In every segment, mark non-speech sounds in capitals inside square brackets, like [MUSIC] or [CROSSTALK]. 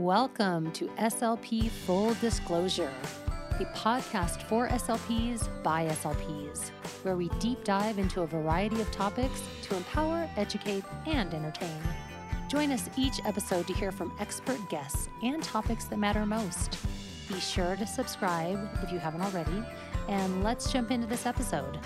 Welcome to SLP Full Disclosure, a podcast for SLPs by SLPs, where we deep dive into a variety of topics to empower, educate, and entertain. Join us each episode to hear from expert guests and topics that matter most. Be sure to subscribe if you haven't already, and let's jump into this episode.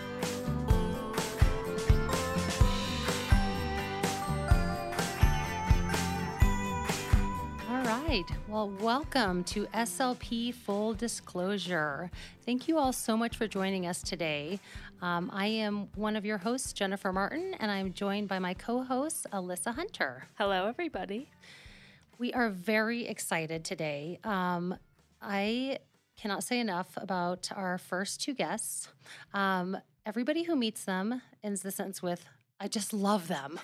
Right. Well, welcome to SLP Full Disclosure. Thank you all so much for joining us today. Um, I am one of your hosts, Jennifer Martin, and I'm joined by my co host, Alyssa Hunter. Hello, everybody. We are very excited today. Um, I cannot say enough about our first two guests. Um, everybody who meets them ends the sentence with, I just love them.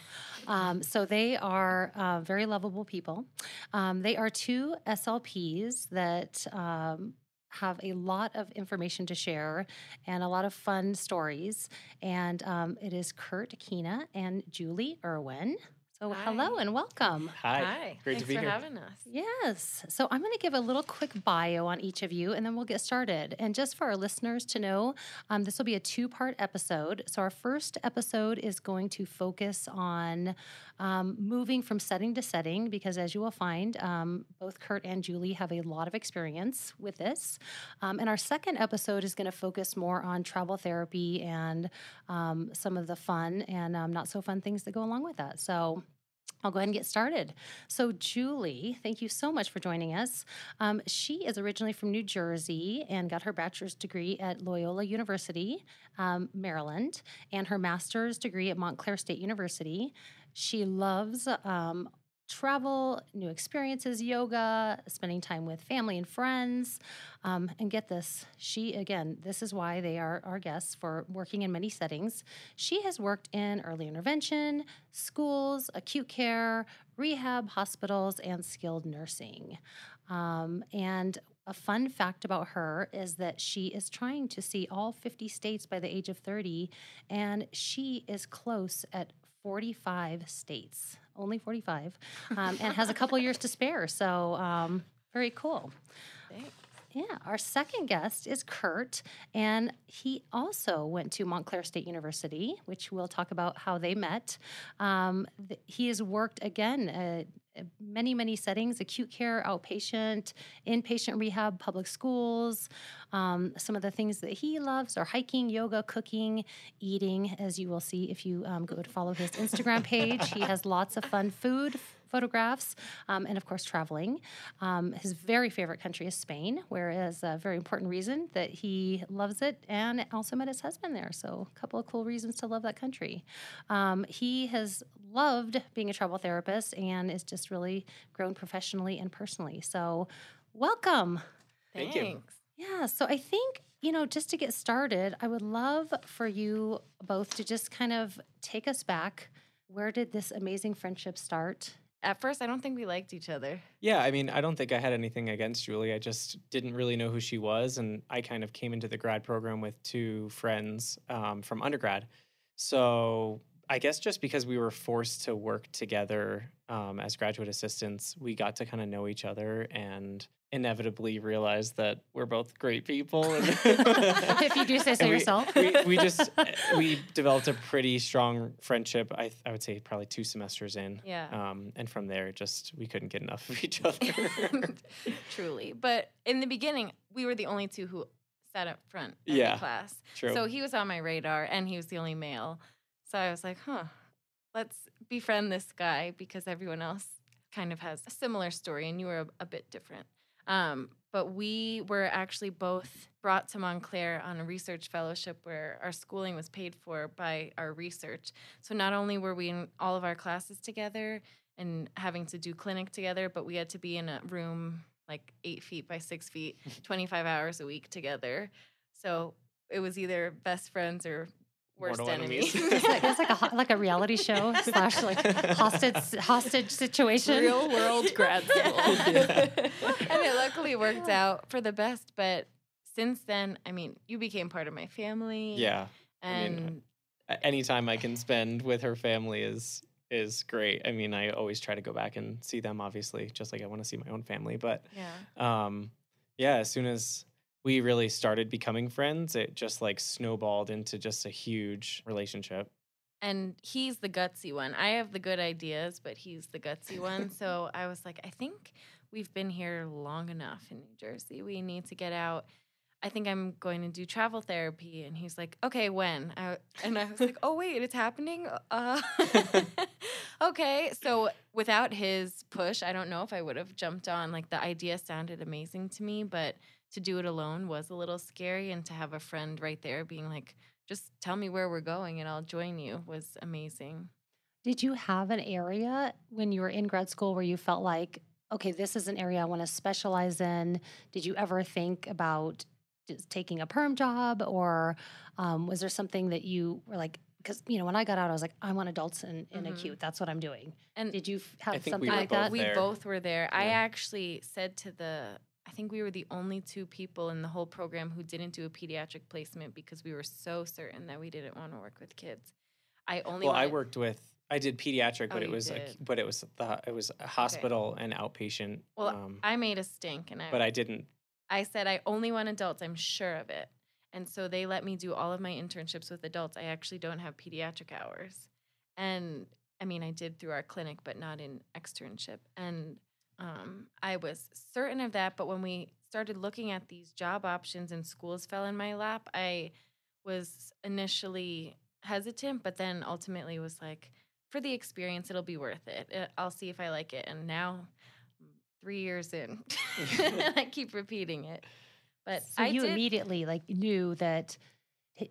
Um, so they are uh, very lovable people. Um, they are two SLPs that um, have a lot of information to share and a lot of fun stories. And um, it is Kurt Keena and Julie Irwin. So Hi. hello and welcome. Hi. Hi. Great Thanks to be for here. having us. Yes. So I'm going to give a little quick bio on each of you and then we'll get started. And just for our listeners to know, um, this will be a two part episode. So our first episode is going to focus on um, moving from setting to setting because, as you will find, um, both Kurt and Julie have a lot of experience with this. Um, and our second episode is going to focus more on travel therapy and um, some of the fun and um, not so fun things that go along with that. So I'll go ahead and get started. So, Julie, thank you so much for joining us. Um, she is originally from New Jersey and got her bachelor's degree at Loyola University, um, Maryland, and her master's degree at Montclair State University. She loves um, travel, new experiences, yoga, spending time with family and friends. Um, and get this, she, again, this is why they are our guests for working in many settings. She has worked in early intervention, schools, acute care, rehab, hospitals, and skilled nursing. Um, and a fun fact about her is that she is trying to see all 50 states by the age of 30, and she is close at 45 states, only 45, um, and has a couple years to spare. So, um, very cool. Thanks. Yeah, our second guest is Kurt, and he also went to Montclair State University, which we'll talk about how they met. Um, th- he has worked again. Uh, many, many settings acute care, outpatient, inpatient rehab, public schools. Um, some of the things that he loves are hiking, yoga, cooking, eating, as you will see if you um, go to follow his Instagram page. he has lots of fun food photographs, um, and of course, traveling. Um, his very favorite country is Spain, where is a very important reason that he loves it and also met his husband there. So, a couple of cool reasons to love that country. Um, he has loved being a travel therapist and is just really grown professionally and personally. So, welcome. Thank you. Yeah, so I think, you know, just to get started, I would love for you both to just kind of take us back. Where did this amazing friendship start? At first, I don't think we liked each other. Yeah, I mean, I don't think I had anything against Julie. I just didn't really know who she was. And I kind of came into the grad program with two friends um, from undergrad. So I guess just because we were forced to work together um, as graduate assistants, we got to kind of know each other and inevitably realized that we're both great people. And [LAUGHS] if you do say [LAUGHS] so we- yourself. we, we [LAUGHS] just we developed a pretty strong friendship. I I would say probably two semesters in. Yeah. Um, and from there, just we couldn't get enough of each other. Truly. But in the beginning, we were the only two who sat up front in Yeah, the class. True. So he was on my radar and he was the only male. So I was like, huh, let's befriend this guy because everyone else kind of has a similar story and you were a, a bit different. Um, but we were actually both brought to Montclair on a research fellowship where our schooling was paid for by our research. So not only were we in all of our classes together and having to do clinic together, but we had to be in a room like eight feet by six feet, [LAUGHS] 25 hours a week together. So it was either best friends or worst Mortal enemies. enemies. [LAUGHS] It's like, it's like a like a reality show [LAUGHS] slash like hostage hostage situation. Real world grad [LAUGHS] school. Yeah. and it luckily worked out for the best. But since then, I mean, you became part of my family. yeah. I And mean, A- Anytime I can spend with her family is is great. I mean, I always try to go back and see them, obviously, just like I want to see my own family. But Yeah. um, yeah, as soon as we really started becoming friends, it just like snowballed into just a huge relationship. And he's the gutsy one. I have the good ideas, but he's the gutsy one. [LAUGHS] So I was like, I think we've been here long enough in New Jersey. We need to get out. I think I'm going to do travel therapy. And he's like, okay, when? I, and I was like, oh, [LAUGHS] wait, it's happening? Uh, [LAUGHS] okay. So without his push, I don't know if I would have jumped on. Like the idea sounded amazing to me, but to do it alone was a little scary. And to have a friend right there being like, just tell me where we're going and I'll join you was amazing. Did you have an area when you were in grad school where you felt like, okay, this is an area I want to specialize in? Did you ever think about just taking a perm job, or um, was there something that you were like? Because you know, when I got out, I was like, I want adults in, in Mhm. acute. That's what I'm doing. And Did you f- have think we something were like both that? we both were there. I actually said to the I think we were the only two people in the whole program who didn't do a pediatric placement because we were so certain that we didn't want to work with kids. I only well, I worked with I did pediatric, Oh, but it was a, but it was the it was a hospital and outpatient. Well, um, I made a stink and I but I didn't. I said I only want adults. I'm sure of it. And so they let me do all of my internships with adults. I actually don't have pediatric hours. And I mean, I did through our clinic, but not in externship. And um, I was certain of that. But when we started looking at these job options and schools fell in my lap, I was initially hesitant, but then ultimately was like, for the experience, it'll be worth it. I'll see if I like it. And now, three years in, [LAUGHS] [LAUGHS] I keep repeating it. But so I you did, immediately like knew that.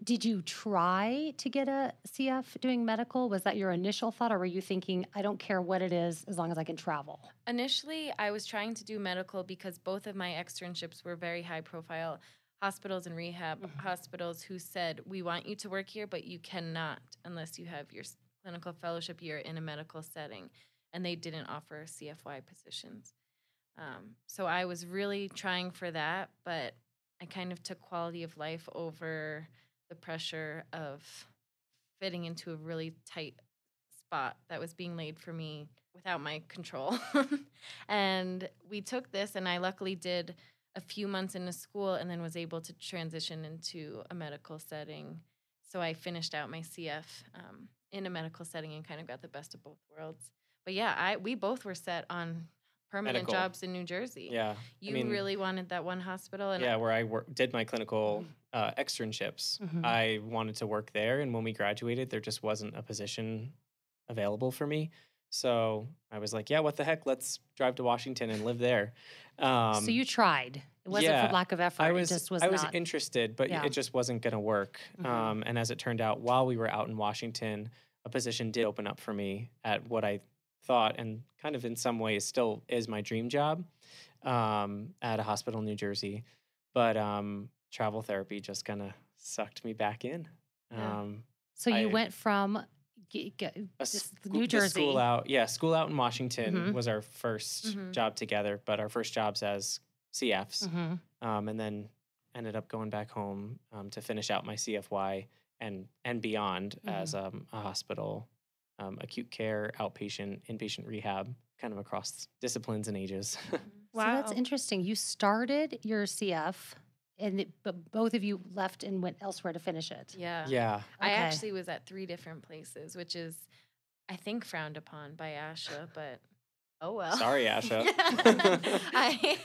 Did you try to get a CF doing medical? Was that your initial thought, or were you thinking, I don't care what it is as long as I can travel? Initially, I was trying to do medical because both of my externships were very high profile hospitals and rehab Mhm. hospitals who said, We want you to work here, but you cannot unless you have your clinical fellowship year in a medical setting. And they didn't offer CFY positions. Um, so I was really trying for that, but I kind of took quality of life over the pressure of fitting into a really tight spot that was being laid for me without my control. [LAUGHS] and we took this, and I luckily did a few months into school and then was able to transition into a medical setting. So I finished out my CF um, in a medical setting and kind of got the best of both worlds. But yeah, I we both were set on permanent Medical. jobs in New Jersey. Yeah, You mean- really wanted that one hospital, and yeah, where I wor- did my clinical uh, externships. Mhm. I wanted to work there, and when we graduated, there just wasn't a position available for me. So I was like, "Yeah, what the heck? Let's drive to Washington and live there." Um, so you tried. It wasn't yeah, for lack of effort. I was, it just was I was not. interested, but Yeah. it just wasn't going to work. Mhm. Um, and as it turned out, while we were out in Washington, a position did open up for me at what I thought, and kind of in some ways still is my dream job, um, at a hospital in New Jersey. But um, travel therapy just kind of sucked me back in. Yeah. Um, so you I- went from g- g- a just schoo- New Jersey. school out, yeah, school out in Washington Mhm. was our 1st Mhm. job together, but our first jobs as CFs Mhm. um, and then ended up going back home um, to finish out my CFY and and beyond as um, a hospital, um, acute care, outpatient, inpatient rehab, kind of across disciplines and ages. [LAUGHS] So that's interesting. You started your CF, and it, but both of you left and went elsewhere to finish it. Yeah. yeah, I actually was at three different places, which is, I think, frowned upon by ASHA, but oh well. Sorry, [LAUGHS] ASHA. [LAUGHS] I,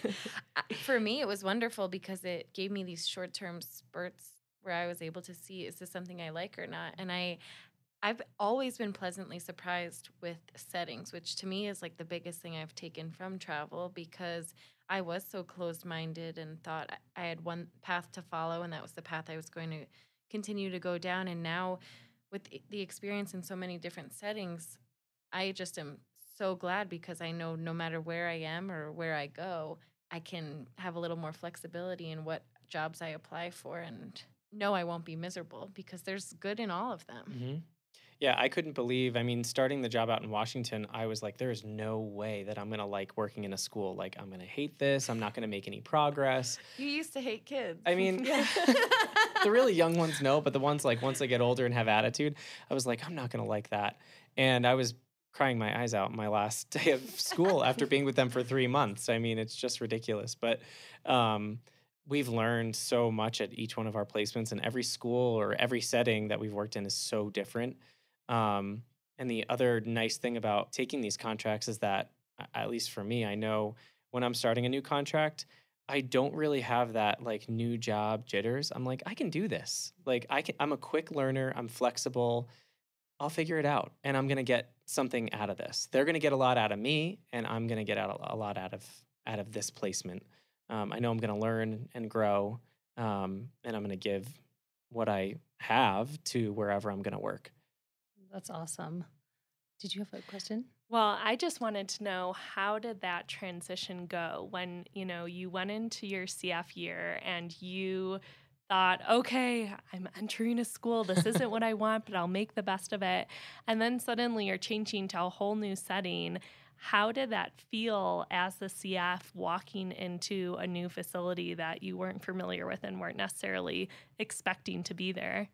I- for me, it was wonderful because it gave me these short term spurts where I was able to see is this something I like or not, and I. I've always been pleasantly surprised with settings, which to me is like the biggest thing I've taken from travel because I was so closed minded and thought I- had one path to follow, and that was the path I was going to continue to go down. And now, with the experience in so many different settings, I just am so glad because I know no matter where I am or where I go, I can have a little more flexibility in what jobs I apply for and know I won't be miserable because there's good in all of them. hmm Yeah, I couldn't believe. I mean, starting the job out in Washington, I was like, there is no way that I'm going to like working in a school. Like, I'm going to hate this. I'm not going to make any progress. You used to hate kids. I mean, [LAUGHS] [LAUGHS] the really young ones know, but the ones like once they get older and have attitude, I was like, I'm not going to like that. And I was crying my eyes out my last [LAUGHS] day of school after being with them for three months. I mean, it's just ridiculous. But um, we've learned so much at each one of our placements, and every school or every setting that we've worked in is so different. Um, and the other nice thing about taking these contracts is that, at least for me, I know when I'm starting a new contract, I don't really have that like new job jitters. I'm like, I can do this. Like I can I'm a quick learner, I'm flexible. I'll figure it out and I'm going to get something out of this. They're going to get a lot out of me and I'm going to get out a lot out of out of this placement. Um, I know I'm going to learn and grow um, and I'm going to give what I have to wherever I'm going to work. That's awesome. Did you have a question? Well, I just wanted to know how did that transition go when, you know, you went into your CF year and you thought, okay, I'm entering a school. This isn't what I want, but I'll make the best of it. And then suddenly you're changing to a whole new setting. How did that feel as the CF walking into a new facility that you weren't familiar with and weren't necessarily expecting to be there?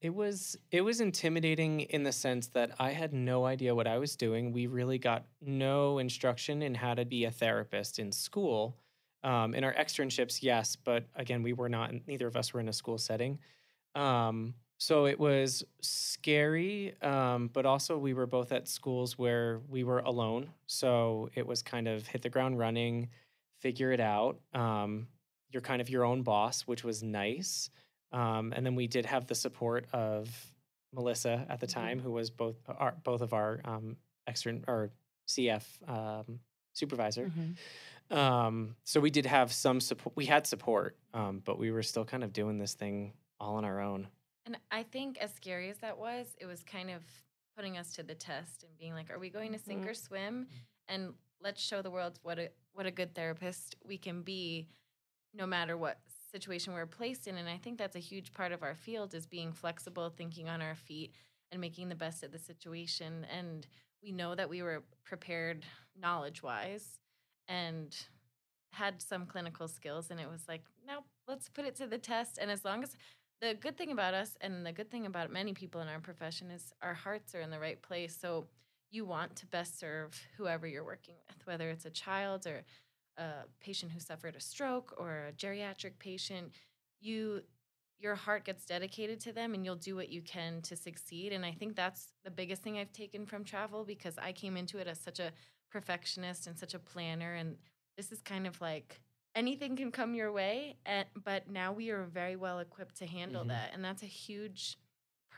It was it was intimidating in the sense that I had no idea what I was doing. We really got no instruction in how to be a therapist in school. Um, in our externships, yes, but again, we were not. Neither of us were in a school setting, um, so it was scary. Um, but also, we were both at schools where we were alone, so it was kind of hit the ground running, figure it out. Um, you're kind of your own boss, which was nice. Um, and then we did have the support of Melissa at the Mm-hmm. time, who was both our both of our um, extern or CF um, supervisor. Mm-hmm. Um, so we did have some support. We had support, um, but we were still kind of doing this thing all on our own. And I think as scary as that was, it was kind of putting us to the test and being like, are we going to sink Mhm. or swim? And let's show the world what a what a good therapist we can be no matter what situation we're placed in. And I think that's a huge part of our field is being flexible, thinking on our feet and making the best of the situation. And we know that we were prepared knowledge wise and had some clinical skills and it was like no let's put it to the test and as long as the good thing about us and the good thing about many people in our profession is our hearts are in the right place so you want to best serve whoever you're working with whether it's a child or a patient who suffered a stroke or a geriatric patient you your heart gets dedicated to them and you'll do what you can to succeed. And i think that's the biggest thing i've taken from travel because i came into it as such a perfectionist and such a planner. And this is kind of like anything can come your way and, but now we are very well equipped to handle Mhm. that. And that's a huge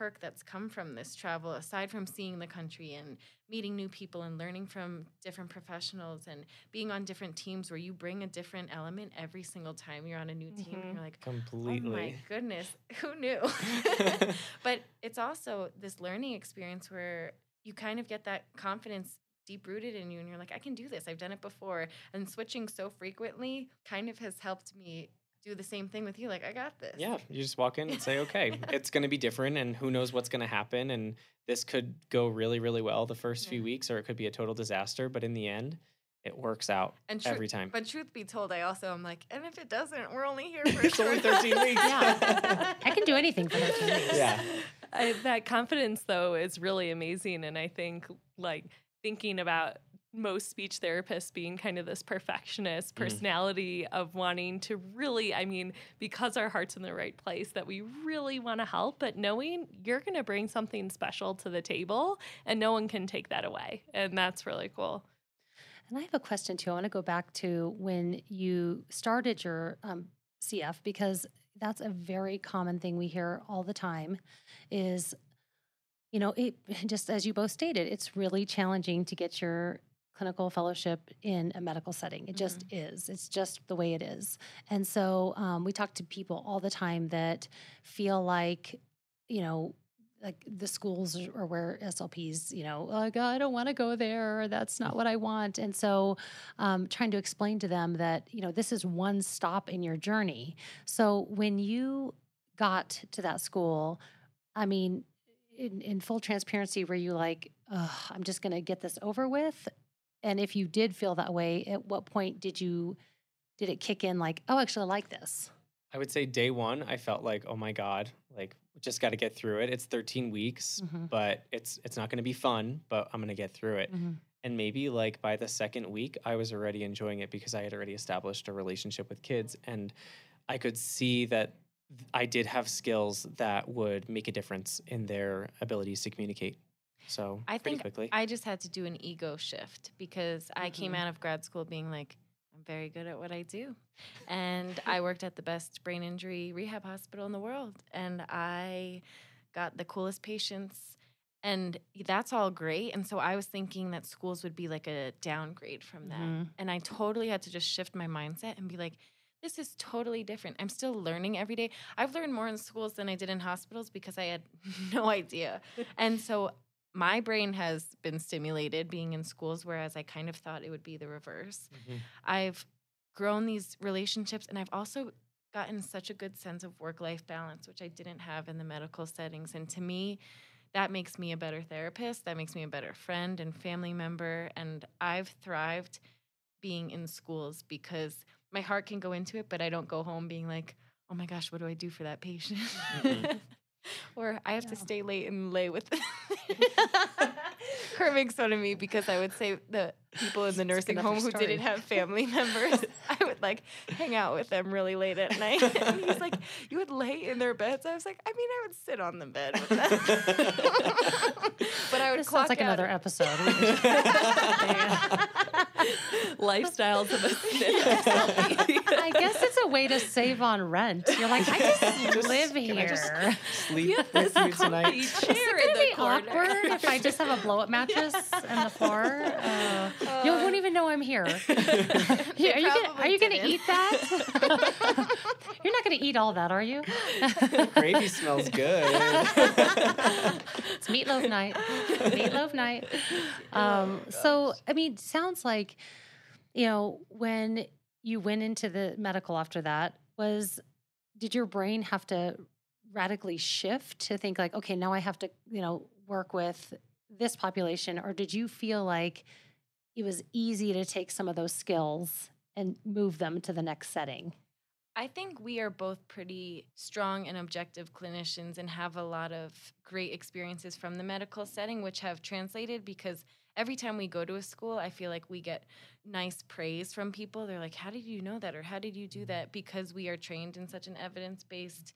perk that's come from this travel aside from seeing the country and meeting new people and learning from different professionals and being on different teams where you bring a different element every single time you're on a new team Mhm. you're like Completely. Oh my goodness, [LAUGHS] who knew? [LAUGHS] [LAUGHS] but it's also this learning experience where you kind of get that confidence deep rooted in you and you're like, I can do this. I've done it before. And switching so frequently kind of has helped me do the same thing with you. Like, I got this. Yeah, you just walk in and say, okay, [LAUGHS] it's going to be different, and who knows what's going to happen. And this could go really, really well the first few weeks, or it could be a total disaster. But in the end, it works out And tru- every time. But truth be told, I also am like, and if it doesn't, we're only here [LAUGHS] for a It's only 13 weeks. Yeah. [LAUGHS] I can do anything for 13 weeks. Yeah. I, that confidence though is really amazing and i think like thinking about most speech therapists being kind of this perfectionist Mm. personality of wanting to really i mean because our heart's in the right place that we really want to help but knowing you're going to bring something special to the table and no one can take that away and that's really cool And I have a question too. I want to go back to when you started your um, CF because that's a very common thing we hear all the time. Is you know it [LAUGHS] just as you both stated, it's really challenging to get your clinical fellowship in a medical setting. It just is. It's just the way it is. And so um, we talk to people all the time that feel like you know like the schools or where SLPs, you know, like I don't want to go there, or that's not what I want. And so, um, trying to explain to them that you know this is one stop in your journey. So when you got to that school, I mean, in, in full transparency, were you like, I'm just going to get this over with? And if you did feel that way, at what point did you did it kick in? Like, oh, actually, I like this. I would say day one, I felt like, oh my God, like just got to get through it. It's 13 weeks, Mhm. but it's it's not going to be fun, but I'm going to get through it. Mhm. And maybe like by the second week, I was already enjoying it because I had already established a relationship with kids and I could see that I did have skills that would make a difference in their abilities to communicate. So I think quickly. I just had to do an ego shift because I came Mhm. out of grad school being like, I'm very good at what I do. And I worked at the best brain injury rehab hospital in the world. And I got the coolest patients. And that's all great. And so I was thinking that schools would be like a downgrade from that. Mhm. And I totally had to just shift my mindset and be like, this is totally different. I'm still learning every day. I've learned more in schools than I did in hospitals because I had [LAUGHS] no idea. and so my brain has been stimulated being in schools, whereas I kind of thought it would be the reverse. Mhm. I've grown these relationships and I've also gotten such a good sense of work life balance, which I didn't have in the medical settings. And to me, that makes me a better therapist. That makes me a better friend and family member. And I've thrived being in schools because my heart can go into it, but I don't go home being like, oh my gosh, what do I do for that patient? [LAUGHS] [LAUGHS] Or I have to stay late and lay with. [LAUGHS] Kurt makes fun of me because I would say the people in the nursing home who didn't have family members, [LAUGHS] I would like hang out with them really late at night. and he's like, "You would lay in their beds." I was like, "I mean, I would sit on the bed with them." but I would This clock sounds like out another episode. Lifestyles of a I guess it's a way to save on rent. You're like, I just, [LAUGHS] Just- live can I here. just Sleep with you tonight. Is it gonna be awkward if I just have a blow up [LAUGHS] mattress on the floor? Uh, you won't even know I'm here. [LAUGHS] Yeah, are you gonna, are you gonna eat that? You're not gonna eat all that, are you? Gravy smells good. It's meatloaf night. Meatloaf night. Um, so, I mean, sounds like, you know, when you went into the medical after that, was did your brain have to radically shift to think like, okay, now I have to, you know, work with this population, or did you feel like it was easy to take some of those skills and move them to the next setting? I think we are both pretty strong and objective clinicians and have a lot of great experiences from the medical setting, which have translated because every time we go to a school, I feel like we get nice praise from people. They're like, How did you know that? Or how did you do that? Because we are trained in such an evidence based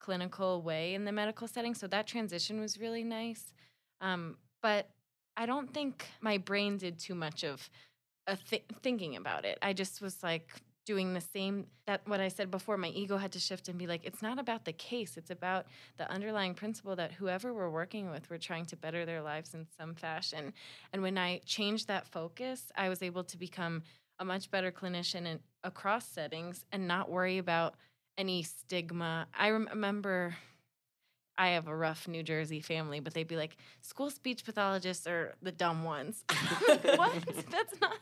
clinical way in the medical setting. So that transition was really nice. Um, but I don't think my brain did too much of a th- thinking about it. I just was like doing the same that what I said before my ego had to shift and be like it's not about the case it's about the underlying principle that whoever we're working with we're trying to better their lives in some fashion and when I changed that focus I was able to become a much better clinician in, across settings and not worry about any stigma I rem- remember I have a rough New Jersey family, but they'd be like, school speech pathologists are the dumb ones. [LAUGHS] what? That's not.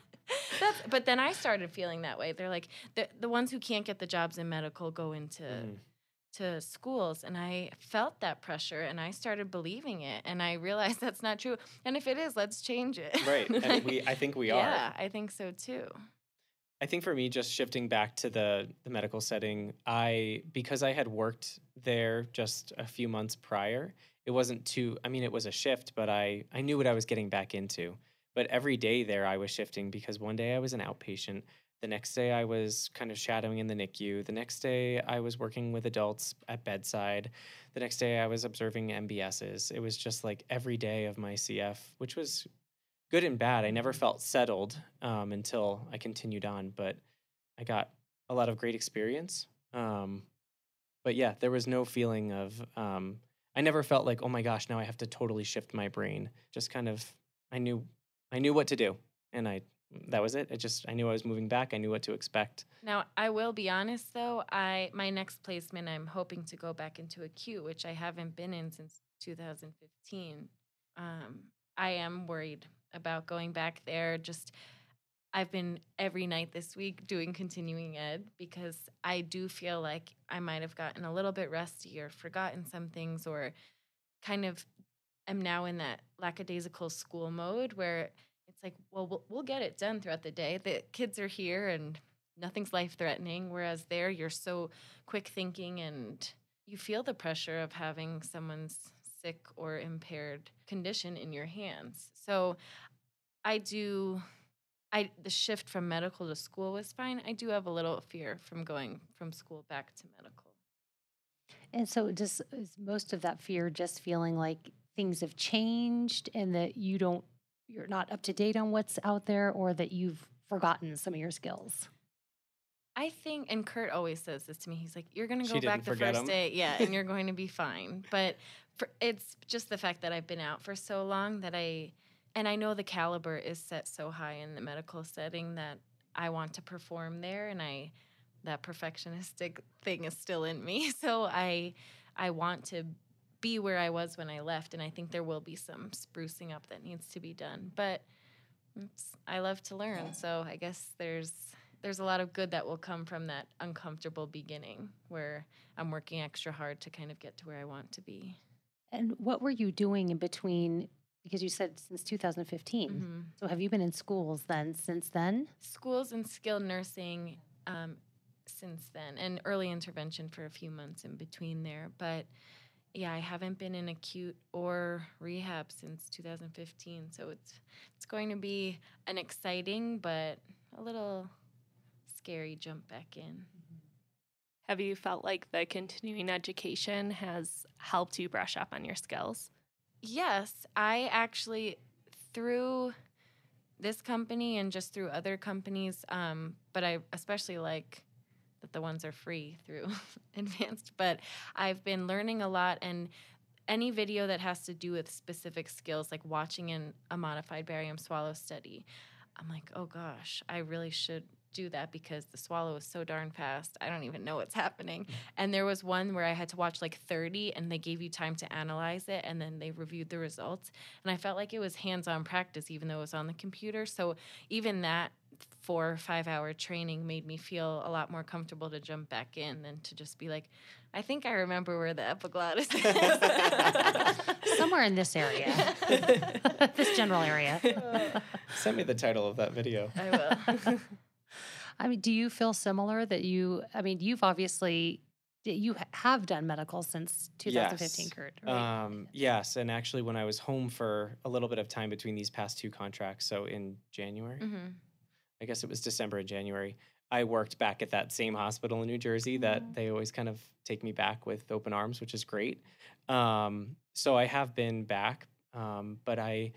That's. But then I started feeling that way. They're like the the ones who can't get the jobs in medical go into Mm. to schools, and I felt that pressure, and I started believing it, and I realized [LAUGHS] that's not true. And if it is, let's change it. right. [LAUGHS] And we I think we are. Yeah, I think so too. I think for me, just shifting back to the the medical setting, I because I had worked there just a few months prior, it wasn't too. I mean, it was a shift, but I I knew what I was getting back into. But every day there, I was shifting because one day I was an outpatient. The next day, I was kind of shadowing in the NICU. The next day, I was working with adults at bedside. The next day, I was observing MBSs. It was just like every day of my CF, which was good and bad. I never felt settled um, until I continued on, but I got a lot of great experience. Um, but yeah, there was no feeling of, um, I never felt like, oh my gosh, now I have to totally shift my brain. Just kind of, I knew, I knew what to do, and I, that was it. I just, I knew I was moving back. I knew what to expect. Now, I will be honest though, I my next placement I'm hoping to go back into acute, which I haven't been in since 2015. Um, I am worried about going back there. Just I've been every night this week doing continuing ed because I do feel like I might have gotten a little bit rusty or forgotten some things or kind of am now in that lackadaisical school mode where it's like, well, we'll, get it done throughout the day. The kids are here and nothing's life threatening. Whereas there, you're so quick thinking and you feel the pressure of having someone's sick or impaired condition in your hands. So I do I the shift from medical to school was fine. I do have a little fear from going from school back to medical. And so, just is most of that fear just feeling like things have changed and that you don't, you're not up to date on what's out there, or that you've forgotten some of your skills? I think, and Kurt always says this to me. He's like, "You're going to go back the first first 'em. day, yeah, [LAUGHS] and you're going to be fine." But for, it's just the fact that I've been out for so long that I, and I know the caliber is set so high in the medical setting that I want to perform there, and I, that perfectionistic thing is still in me. [LAUGHS] So I, I want to be where I was when I left, and I think there will be some sprucing up that needs to be done. But I love to learn, so I guess there's there's a lot of good that will come from that uncomfortable beginning where I'm working extra hard to kind of get to where I want to be. And what were you doing in between? Because you said since 2015. Mhm. So, have you been in schools then since then? Schools and skilled nursing um, since then, and early intervention for a few months in between there. But yeah, I haven't been in acute or rehab since 2015, so it's it's going to be an exciting but a little scary jump back in. Have you felt like the continuing education has helped you brush up on your skills? Yes, I actually through this company and just through other companies, um, but I especially like that the ones are free through [LAUGHS] advanced. But I've been learning a lot and any video that has to do with specific skills, like watching in a modified barium swallow study, I'm like, oh gosh, I really should do that because the swallow is so darn fast. I don't even know what's happening. [LAUGHS] And there was one where I had to watch like 30 and they gave you time to analyze it and then they reviewed the results. And I felt like it was hands on practice, even though it was on the computer. So even that four or five hour training made me feel a lot more comfortable to jump back in than to just be like, I think I remember where the epiglottis is. [LAUGHS] Somewhere in this area, [LAUGHS] this general area. [LAUGHS] Send me the title of that video. I will. I mean, do you feel similar that you, I mean, you've obviously, you have done medical since 2015, Yes. Kurt, right? Um, yes, and actually, when I was home for a little bit of time between these past two contracts, so in January, hmm I guess it was December and January, I worked back at that same hospital in New Jersey that they always kind of take me back with open arms, which is great. Um, so I have been back, um, but I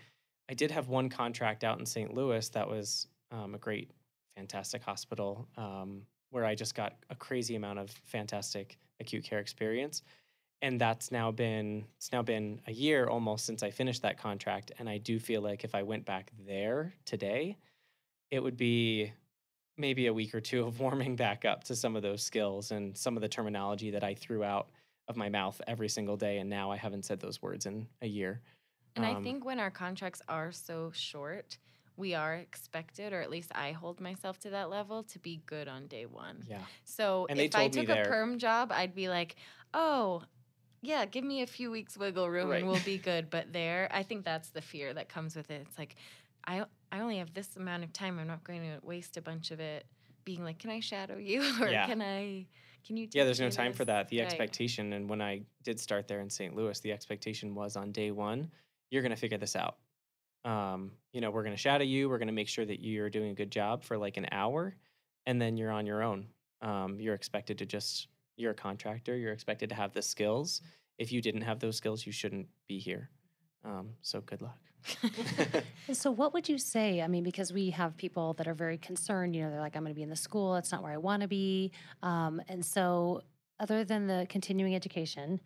I did have one contract out in St. Louis that was um, a great, fantastic hospital um, where I just got a crazy amount of fantastic acute care experience. And that's now been it's now been a year almost since I finished that contract, and I do feel like if I went back there today, it would be maybe a week or two of [LAUGHS] warming back up to some of those skills and some of the terminology that I threw out of my mouth every single day. And now I haven't said those words in a year. And I Um, think when our contracts are so short, we are expected, or at least I hold myself to that level, to be good on day one. Yeah. So And if I took a perm job, I'd be like, oh, yeah, give me a few weeks wiggle room Right. and we'll be [LAUGHS] good. But there, I think that's the fear that comes with it. It's like, I I only have this amount of time. I'm not going to waste a bunch of it being like, can I shadow you [LAUGHS] or Yeah. can I? Can you? Yeah, there's no me time for that. The Right. expectation, and when I did start there in St. Louis, the expectation was on day one, you're going to figure this out. Um, you know, we're going to shadow you. We're going to make sure that you're doing a good job for like an hour, and then you're on your own. Um, you're expected to just, you're a contractor. You're expected to have the skills. If you didn't have those skills, you shouldn't be here. Um, so good luck. [LAUGHS] So, what would you say? I mean, because we have people that are very concerned, you know, they're like, I'm going to be in the school, it's not where I want to be. Um, and so, other than the continuing education,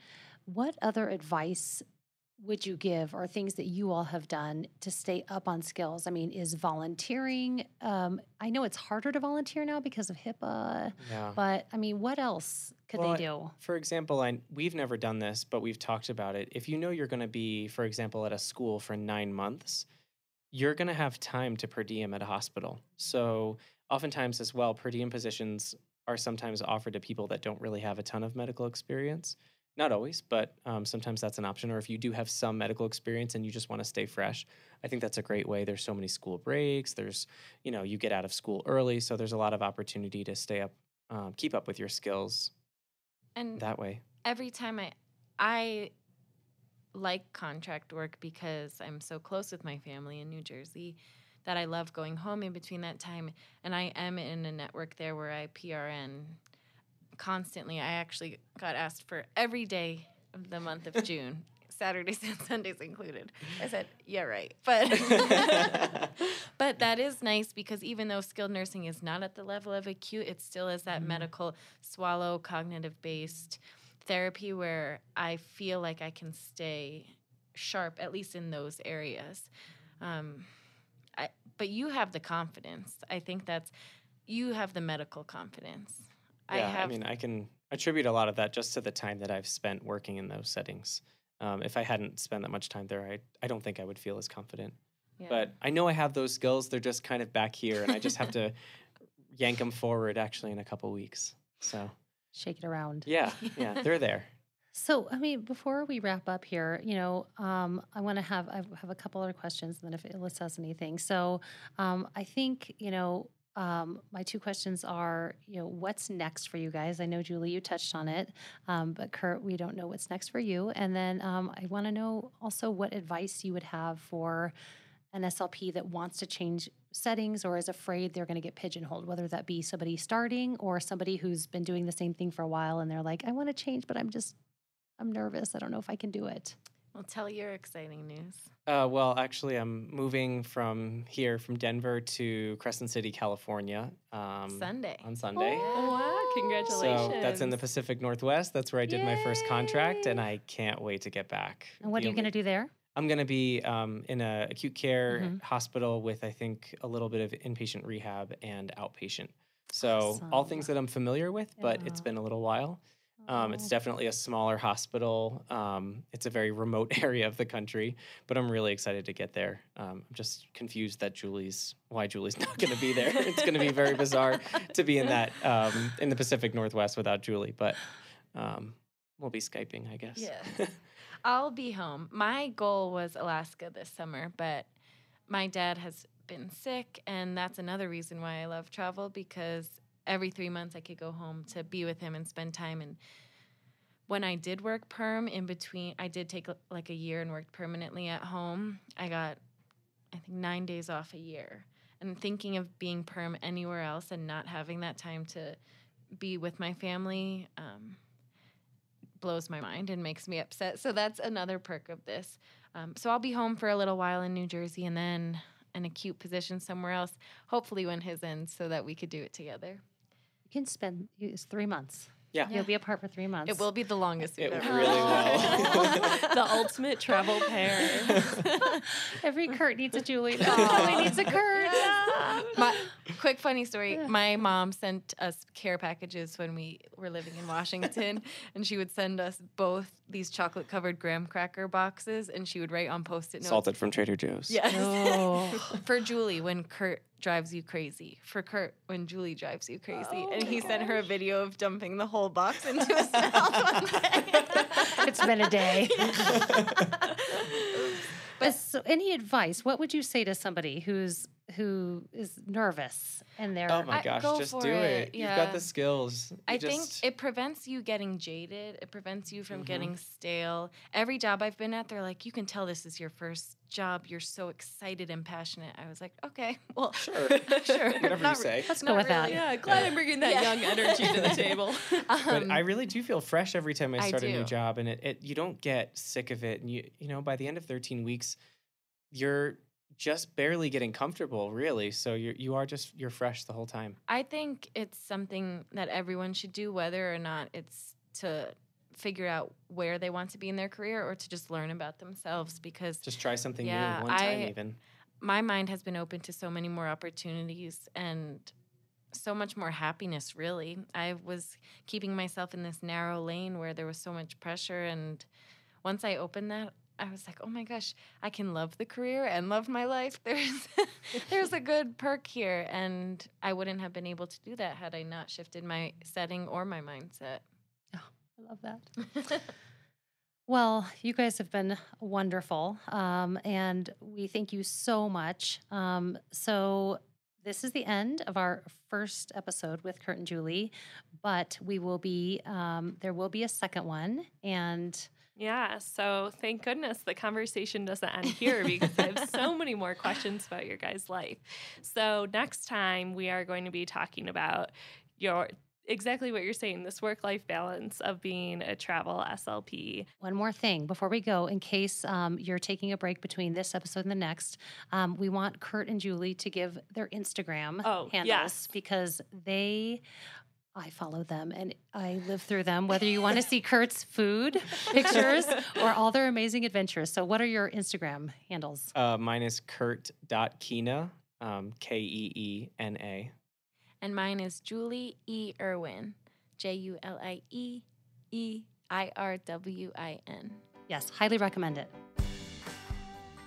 what other advice would you give or things that you all have done to stay up on skills? I mean, is volunteering, um, I know it's harder to volunteer now because of HIPAA, yeah. but I mean, what else could Well, they do? For example, I we've never done this, but we've talked about it. If you know you're going to be, for example, at a school for nine months, you're going to have time to per diem at a hospital. So oftentimes, as well, per diem positions are sometimes offered to people that don't really have a ton of medical experience. Not always, but um, sometimes that's an option. Or if you do have some medical experience and you just want to stay fresh, I think that's a great way. There's so many school breaks. There's, you know, you get out of school early, so there's a lot of opportunity to stay up, um, keep up with your skills and that way. every time I I like contract work because I'm so close with my family in New Jersey that I love going home in between that time and I am in a network there where I PRN constantly. I actually got asked for every day of the month of [LAUGHS] June. Saturdays and [LAUGHS] Sundays included. I said, "Yeah, right." [LAUGHS] But but that is nice because even though skilled nursing is not at the level of acute, it still is that Mhm. medical swallow cognitive based therapy where I feel like I can stay sharp at least in those areas. Um, I, but you have the confidence. I think that's you have the medical confidence. I yeah, I, mean, I can attribute a lot of that just to the time that I've spent working in those settings. Um, if I hadn't spent that much time there, I, I don't think I would feel as confident. yeah. But I know I have those skills. They're just kind of back here, and I just have to [LAUGHS] yank them forward actually in a couple weeks. So, Shake it around. yeah, yeah, they're there. [LAUGHS] So, I mean, before we wrap up here, you know, um, I want to have I have a couple other questions, and then if Alyssa has anything. So, um, I think you know, um, my two questions are, you know, what's next for you guys? I know Julie, you touched on it, um, but Kurt, we don't know what's next for you. And then um, I want to know also what advice you would have for an SLP that wants to change settings or is afraid they're going to get pigeonholed, whether that be somebody starting or somebody who's been doing the same thing for a while and they're like, I want to change, but I'm just I'm nervous. I don't know if I can do it. Well, tell your exciting news. Uh, well, actually, I'm moving from here, from Denver to Crescent City, California, um, Sunday. on Sunday. Oh, wow. Congratulations. So that's in the Pacific Northwest. That's where I did my first contract, and I can't wait to get back. And what The are you going to do there? I'm going to be um, in an acute care Mhm. hospital with, I think, a little bit of inpatient rehab and outpatient. So all things that I'm familiar with, but it's been a little while. Um, it's definitely a smaller hospital. Um, it's a very remote [LAUGHS] area of the country, but I'm really excited to get there. Um, I'm just confused that Julie's why Julie's [LAUGHS] not going to be there. it's going to be very bizarre [LAUGHS] to be in that um, in the Pacific Northwest without Julie, but um, we'll be skyping, I guess. Yes. I'll be home. My goal was Alaska this summer, but my dad has been sick, and that's another reason why I love travel because every three months I could go home to be with him and spend time. And when I did work perm in between, I did take like a year and worked permanently at home. I got, I think, nine days off a year. And thinking of being perm anywhere else and not having that time to be with my family. Um, blows my mind and makes me upset. So that's another perk of this. Um, so I'll be home for a little while in New Jersey and then an acute position somewhere else, hopefully when his ends, so that we could do it together. You can spend it's three months. Yeah. You'll be apart for three months. It will be the longest we've It ever really been. [LAUGHS] [LAUGHS] the ultimate travel pair. [LAUGHS] Every Kurt needs a Julie. Julie needs a Kurt. My quick funny story. My mom sent us care packages when we were living in Washington, [LAUGHS] and she would send us both these chocolate covered graham cracker boxes, and she would write on post it notes. Salted from Trader Joe's. Yes. Oh. [LAUGHS] For Julie, when Kurt drives you crazy. For Kurt, when Julie drives you crazy. Oh and my he sent her a video of dumping the whole box into his mouth one day. It's been a day. [LAUGHS] But- Uh, so, any advice? What would you say to somebody who's who is nervous and they're Oh my I- gosh, go just do it. it, You've got the skills. You I think it prevents you getting jaded. It prevents you from Mhm. getting stale. Every job I've been at, they're like, you can tell this is your first job. You're so excited and passionate. I was like, okay, [LAUGHS] well, Sure. [LAUGHS] sure. [LAUGHS] Whatever you Not re- say. Let's go not with that. yeah, glad I'm bringing that Yeah. young energy to the table. but Um, I really do feel fresh every time I I start a new job, and it, it you don't get sick of it, and you you know by the end of 13 weeks, you're just barely getting comfortable, really. So you you are just you're fresh the whole time. I think it's something that everyone should do, whether or not it's to figure out where they want to be in their career or to just learn about themselves because Just try something Yeah, new one time, I- even. my mind has been open to so many more opportunities and so much more happiness really i was keeping myself in this narrow lane where there was so much pressure and once i opened that i was like oh my gosh i can love the career and love my life [LAUGHS] there's there's a good perk here and i wouldn't have been able to do that had i not shifted my setting or my mindset I love that. [LAUGHS] Well, you guys have been wonderful, um, and we thank you so much. Um, so, this is the end of our first episode with Kurt and Julie, but we will be um, there will be a second one, and Yeah, so thank goodness the conversation doesn't end here because I have so many more questions about your guys' life. So next time we are going to be talking about your exactly what you're saying, this work-life balance of being a travel SLP. One more thing before we go, in case um, you're taking a break between this episode and the next, um, we want Kurt and Julie to give their Instagram Oh, handles yes. because they. I follow them and I live through them, whether you want to see [LAUGHS] Kurt's food pictures or all their amazing adventures. So, what are your Instagram handles? Uh, mine is kurt.keena, um, K E E N A. And mine is Julie E. Irwin, J U L I E E I R W I N. Yes, highly recommend it.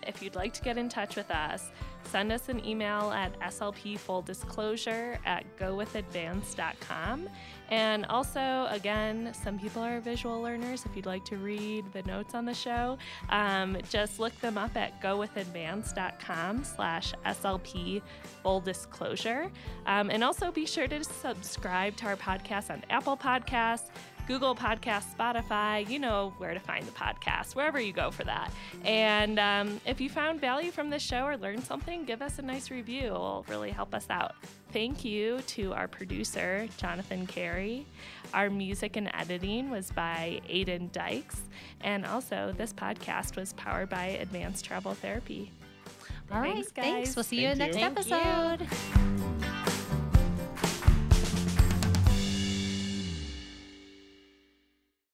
If you'd like to get in touch with us, send us an email at slpfulldisclosure at gowithadvance.com. And also, again, some people are visual learners. If you'd like to read the notes on the show, um, just look them up at gowithadvance.com slash slp full disclosure. Um, and also be sure to subscribe to our podcast on Apple Podcasts, Google Podcasts, Spotify, you know where to find the podcast, wherever you go for that. And um, if you found value from this show or learned something, give us a nice review. It'll really help us out. Thank you to our producer, Jonathan Carey. Our music and editing was by Aiden Dykes. And also, this podcast was powered by Advanced Travel Therapy. All right, Thanks, thanks. guys. We'll see you Thank next you. Thank you. episode.